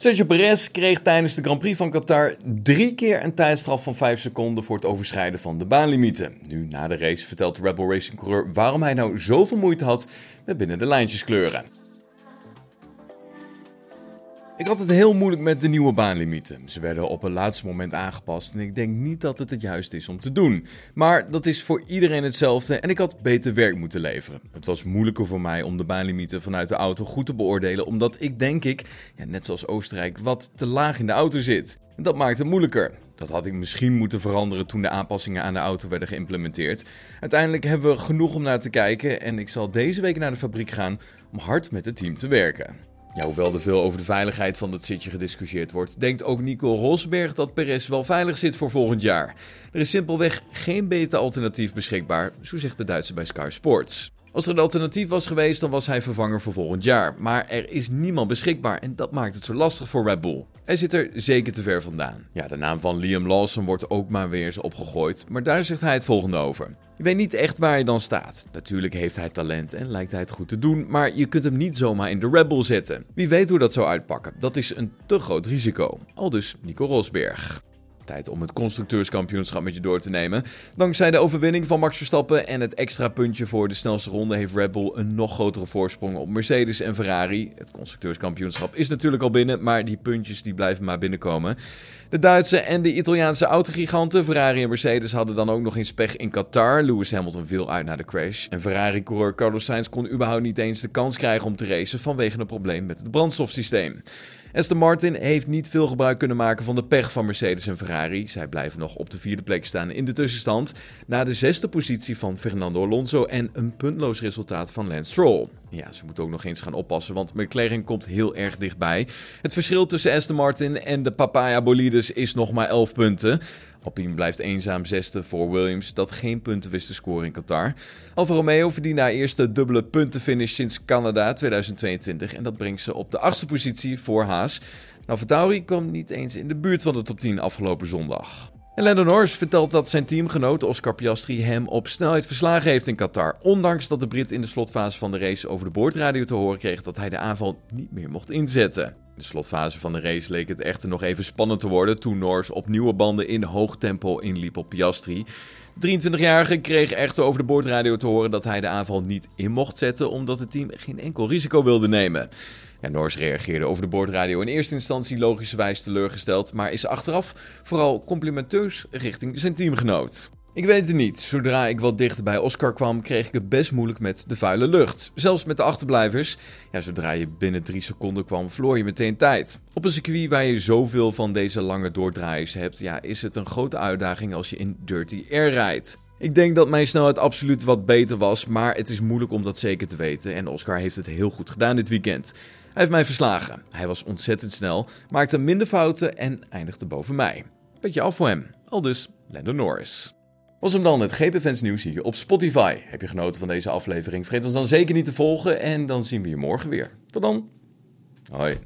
Sergio Perez kreeg tijdens de Grand Prix van Qatar drie keer een tijdstraf van 5 seconden voor het overschrijden van de baanlimieten. Nu, na de race, vertelt Rebel Racing coureur waarom hij nou zoveel moeite had met binnen de lijntjes kleuren. Ik had het heel moeilijk met de nieuwe baanlimieten. Ze werden op het laatste moment aangepast en ik denk niet dat het het juist is om te doen. Maar dat is voor iedereen hetzelfde en ik had beter werk moeten leveren. Het was moeilijker voor mij om de baanlimieten vanuit de auto goed te beoordelen, omdat ik denk ik, ja, net zoals Oostenrijk, wat te laag in de auto zit. En dat maakt het moeilijker. Dat had ik misschien moeten veranderen toen de aanpassingen aan de auto werden geïmplementeerd. Uiteindelijk hebben we genoeg om naar te kijken en ik zal deze week naar de fabriek gaan om hard met het team te werken. Hoewel er veel over de veiligheid van het zitje gediscussieerd wordt, denkt ook Nico Rosberg dat Perez wel veilig zit voor volgend jaar. Er is simpelweg geen beter alternatief beschikbaar, zo zegt de Duitse bij Sky Sports. Als er een alternatief was geweest, dan was hij vervanger voor volgend jaar. Maar er is niemand beschikbaar en dat maakt het zo lastig voor Red Bull. Hij zit er zeker te ver vandaan. Ja, de naam van Liam Lawson wordt ook maar weer eens opgegooid, maar daar zegt hij het volgende over. Je weet niet echt waar hij dan staat. Natuurlijk heeft hij talent en lijkt hij het goed te doen, maar je kunt hem niet zomaar in de Red Bull zetten. Wie weet hoe dat zou uitpakken. Dat is een te groot risico. Al dus Nico Rosberg. Tijd om het constructeurskampioenschap met je door te nemen. Dankzij de overwinning van Max Verstappen en het extra puntje voor de snelste ronde heeft Red Bull een nog grotere voorsprong op Mercedes en Ferrari. Het constructeurskampioenschap is natuurlijk al binnen, maar die puntjes die blijven maar binnenkomen. De Duitse en de Italiaanse autogiganten Ferrari en Mercedes hadden dan ook nog eens pech in Qatar. Lewis Hamilton viel uit na de crash. En Ferrari-coureur Carlos Sainz kon überhaupt niet eens de kans krijgen om te racen vanwege een probleem met het brandstofsysteem. Aston Martin heeft niet veel gebruik kunnen maken van de pech van Mercedes en Ferrari. Zij blijven nog op de vierde plek staan in de tussenstand. Na de zesde positie van Fernando Alonso en een puntloos resultaat van Lance Stroll. Ja, ze moeten ook nog eens gaan oppassen, want McLaren komt heel erg dichtbij. Het verschil tussen Aston Martin en de Papaya Bolides is nog maar 11 punten. Alpine blijft eenzaam zesde voor Williams, dat geen punten wist te scoren in Qatar. Alfa Romeo verdient haar eerste dubbele puntenfinish sinds Canada 2022 en dat brengt ze op de achtste positie voor Haas. Nou, Tauri kwam niet eens in de buurt van de top 10 afgelopen zondag. En Lando Norris vertelt dat zijn teamgenoot Oscar Piastri hem op snelheid verslagen heeft in Qatar. Ondanks dat de Brit in de slotfase van de race over de boordradio te horen kreeg dat hij de aanval niet meer mocht inzetten. In de slotfase van de race leek het echter nog even spannend te worden toen Norris op nieuwe banden in hoog tempo inliep op Piastri. De 23-jarige kreeg echter over de boordradio te horen dat hij de aanval niet in mocht zetten omdat het team geen enkel risico wilde nemen. Ja, Norris reageerde over de boordradio in eerste instantie logischerwijs teleurgesteld, maar is achteraf vooral complimenteus richting zijn teamgenoot. Ik weet het niet. Zodra ik wat dichter bij Oscar kwam, kreeg ik het best moeilijk met de vuile lucht. Zelfs met de achterblijvers. Ja, zodra je binnen drie seconden kwam, verloor je meteen tijd. Op een circuit waar je zoveel van deze lange doordraaiers hebt, ja, is het een grote uitdaging als je in Dirty Air rijdt. Ik denk dat mijn snelheid absoluut wat beter was, maar het is moeilijk om dat zeker te weten. En Oscar heeft het heel goed gedaan dit weekend. Hij heeft mij verslagen. Hij was ontzettend snel, maakte minder fouten en eindigde boven mij. Beetje af voor hem. Al dus Lando Norris. Was hem dan het GP Fans nieuws hier op Spotify. Heb je genoten van deze aflevering? Vergeet ons dan zeker niet te volgen en dan zien we je morgen weer. Tot dan. Hoi.